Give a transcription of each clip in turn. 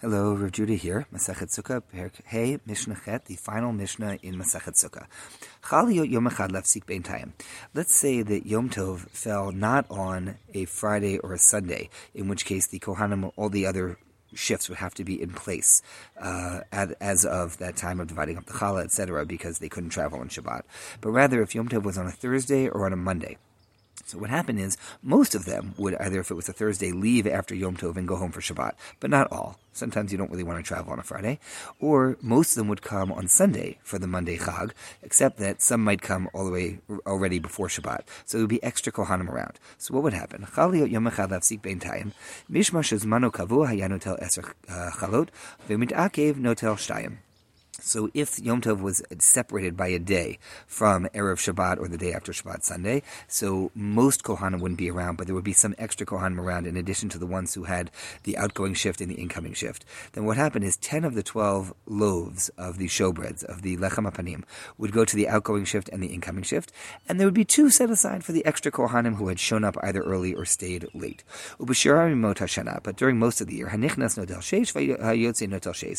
Hello, Rav Judah here. Masechet Sukkah, Perek Hey, Mishnah Chet, the final Mishnah in Masechet Sukkah. Chal Yom Echad Lefsik Bein Tayim. Let's say that Yom Tov fell not on a Friday or a Sunday, in which case the Kohanim, all the other shifts would have to be in place uh, as of that time of dividing up the challah, etc., because they couldn't travel on Shabbat. But rather, if Yom Tov was on a Thursday or on a Monday, so what happened is most of them would either, if it was a Thursday, leave after Yom Tov and go home for Shabbat, but not all. Sometimes you don't really want to travel on a Friday, or most of them would come on Sunday for the Monday Chag, except that some might come all the way already before Shabbat. So there would be extra Kohanim around. So what would happen? So if Yom Tov was separated by a day from Erev Shabbat or the day after Shabbat Sunday, so most Kohanim wouldn't be around, but there would be some extra Kohanim around in addition to the ones who had the outgoing shift and the incoming shift. Then what happened is 10 of the 12 loaves of the showbreads, of the Lechem Apanim, would go to the outgoing shift and the incoming shift, and there would be two set aside for the extra Kohanim who had shown up either early or stayed late. But during most of the year,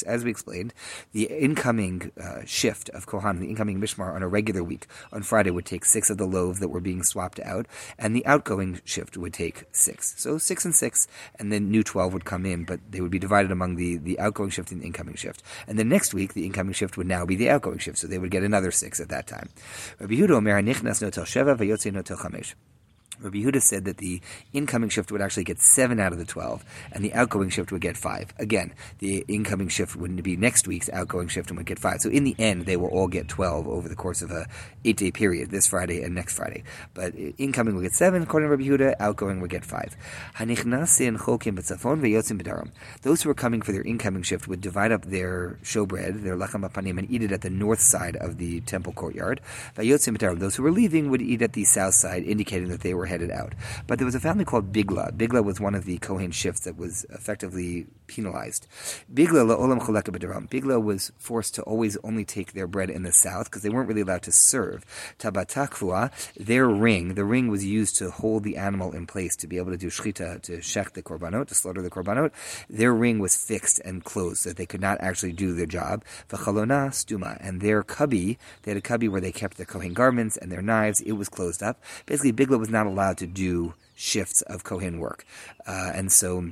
as we explained, the incoming incoming uh, shift of Kohan, the incoming Mishmar on a regular week on Friday would take six of the loaves that were being swapped out, and the outgoing shift would take six. So six and six, and then new 12 would come in, but they would be divided among the, the outgoing shift and the incoming shift. And then next week, the incoming shift would now be the outgoing shift, so they would get another six at that time. Rabbi Yehuda. Rabbi Yehuda said that the incoming shift would actually get seven out of the 12, and the outgoing shift would get five. Again, the incoming shift wouldn't be next week's outgoing shift and would get five. So in the end, they will all get 12 over the course of a eight day period, this Friday and next Friday. But incoming will get seven, according to Rabbi Yehuda, outgoing will get five. Those who are coming for their incoming shift would divide up their showbread, their lechem apanim, and eat it at the north side of the temple courtyard. Those who were leaving would eat at the south side, indicating that they were headed out. But there was a family called Bigla. Bigla was one of the Kohen shifts that was effectively penalized. Bigla la'olam. Bigla was forced to always only take their bread in the south because they weren't really allowed to serve. Tabatakfua, their ring, the ring was used to hold the animal in place to be able to do shchita, to shech the korbanot, to slaughter the korbanot. Their ring was fixed and closed so that they could not actually do their job. V'chalona stuma, and their cubby, they had a cubby where they kept their Kohen garments and their knives. It was closed up. Basically, Bigla was not allowed allowed to do shifts of Kohen work. Uh, and so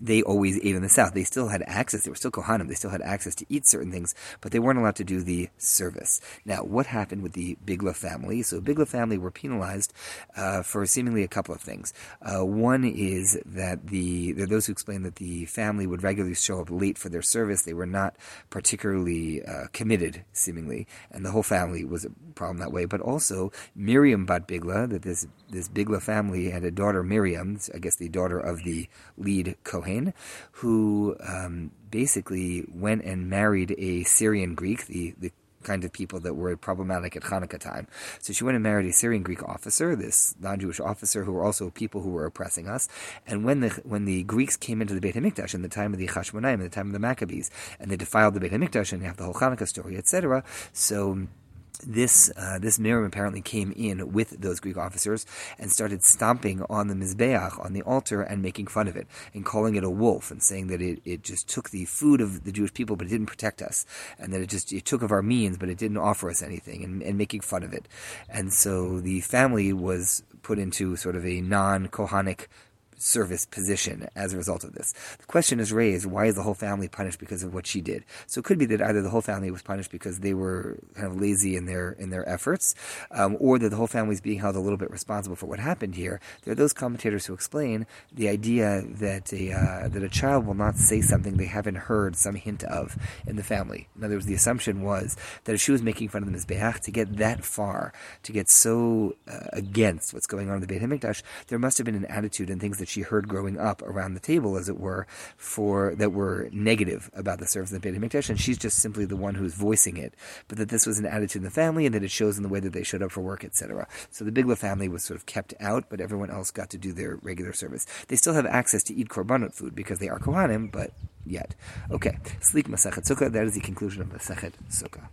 they always ate in the south. They still had access. They were still Kohanim. They still had access to eat certain things, but they weren't allowed to do the service. Now, what happened with the Bigla family? So, Bigla family were penalized uh, for seemingly a couple of things. Uh, one is that the there are those who explain that the family would regularly show up late for their service. They were not particularly uh, committed, seemingly, and the whole family was a problem that way. But also, Miriam bat Bigla, that this this Bigla family had a daughter, Miriam, I guess the daughter of the lead Kohen Kohen, who um, basically went and married a Syrian Greek, the, the kind of people that were problematic at Hanukkah time. So she went and married a Syrian Greek officer, this non-Jewish officer, who were also people who were oppressing us. And when the when the Greeks came into the Beit Hamikdash in the time of the Chashmonaim, in the time of the Maccabees, and they defiled the Beit Hamikdash, and you have the whole Hanukkah story, etc. So this uh, this Miriam apparently came in with those Greek officers and started stomping on the mizbeach on the altar and making fun of it and calling it a wolf and saying that it, it just took the food of the Jewish people but it didn't protect us and that it just it took of our means but it didn't offer us anything and, and making fun of it. And so the family was put into sort of a non Kohanic service position as a result of this. The question is raised, why is the whole family punished because of what she did? So it could be that either the whole family was punished because they were kind of lazy in their in their efforts, um, or that the whole family is being held a little bit responsible for what happened here. There are those commentators who explain the idea that a uh, that a child will not say something they haven't heard some hint of in the family. In other words, the assumption was that if she was making fun of the Mizbeach, to get that far, to get so uh, against what's going on in the Beit Hamikdash, there must have been an attitude and things that that she heard growing up around the table, as it were, for that were negative about the service of the Beit Hamikdash, and she's just simply the one who's voicing it. But that this was an attitude in the family, and that it shows in the way that they showed up for work, etc. So the Bigla family was sort of kept out, but everyone else got to do their regular service. They still have access to eat korbanot food because they are kohanim, but yet. Okay, sleek Masachet Sukkah. That is the conclusion of Masachet Sukkah.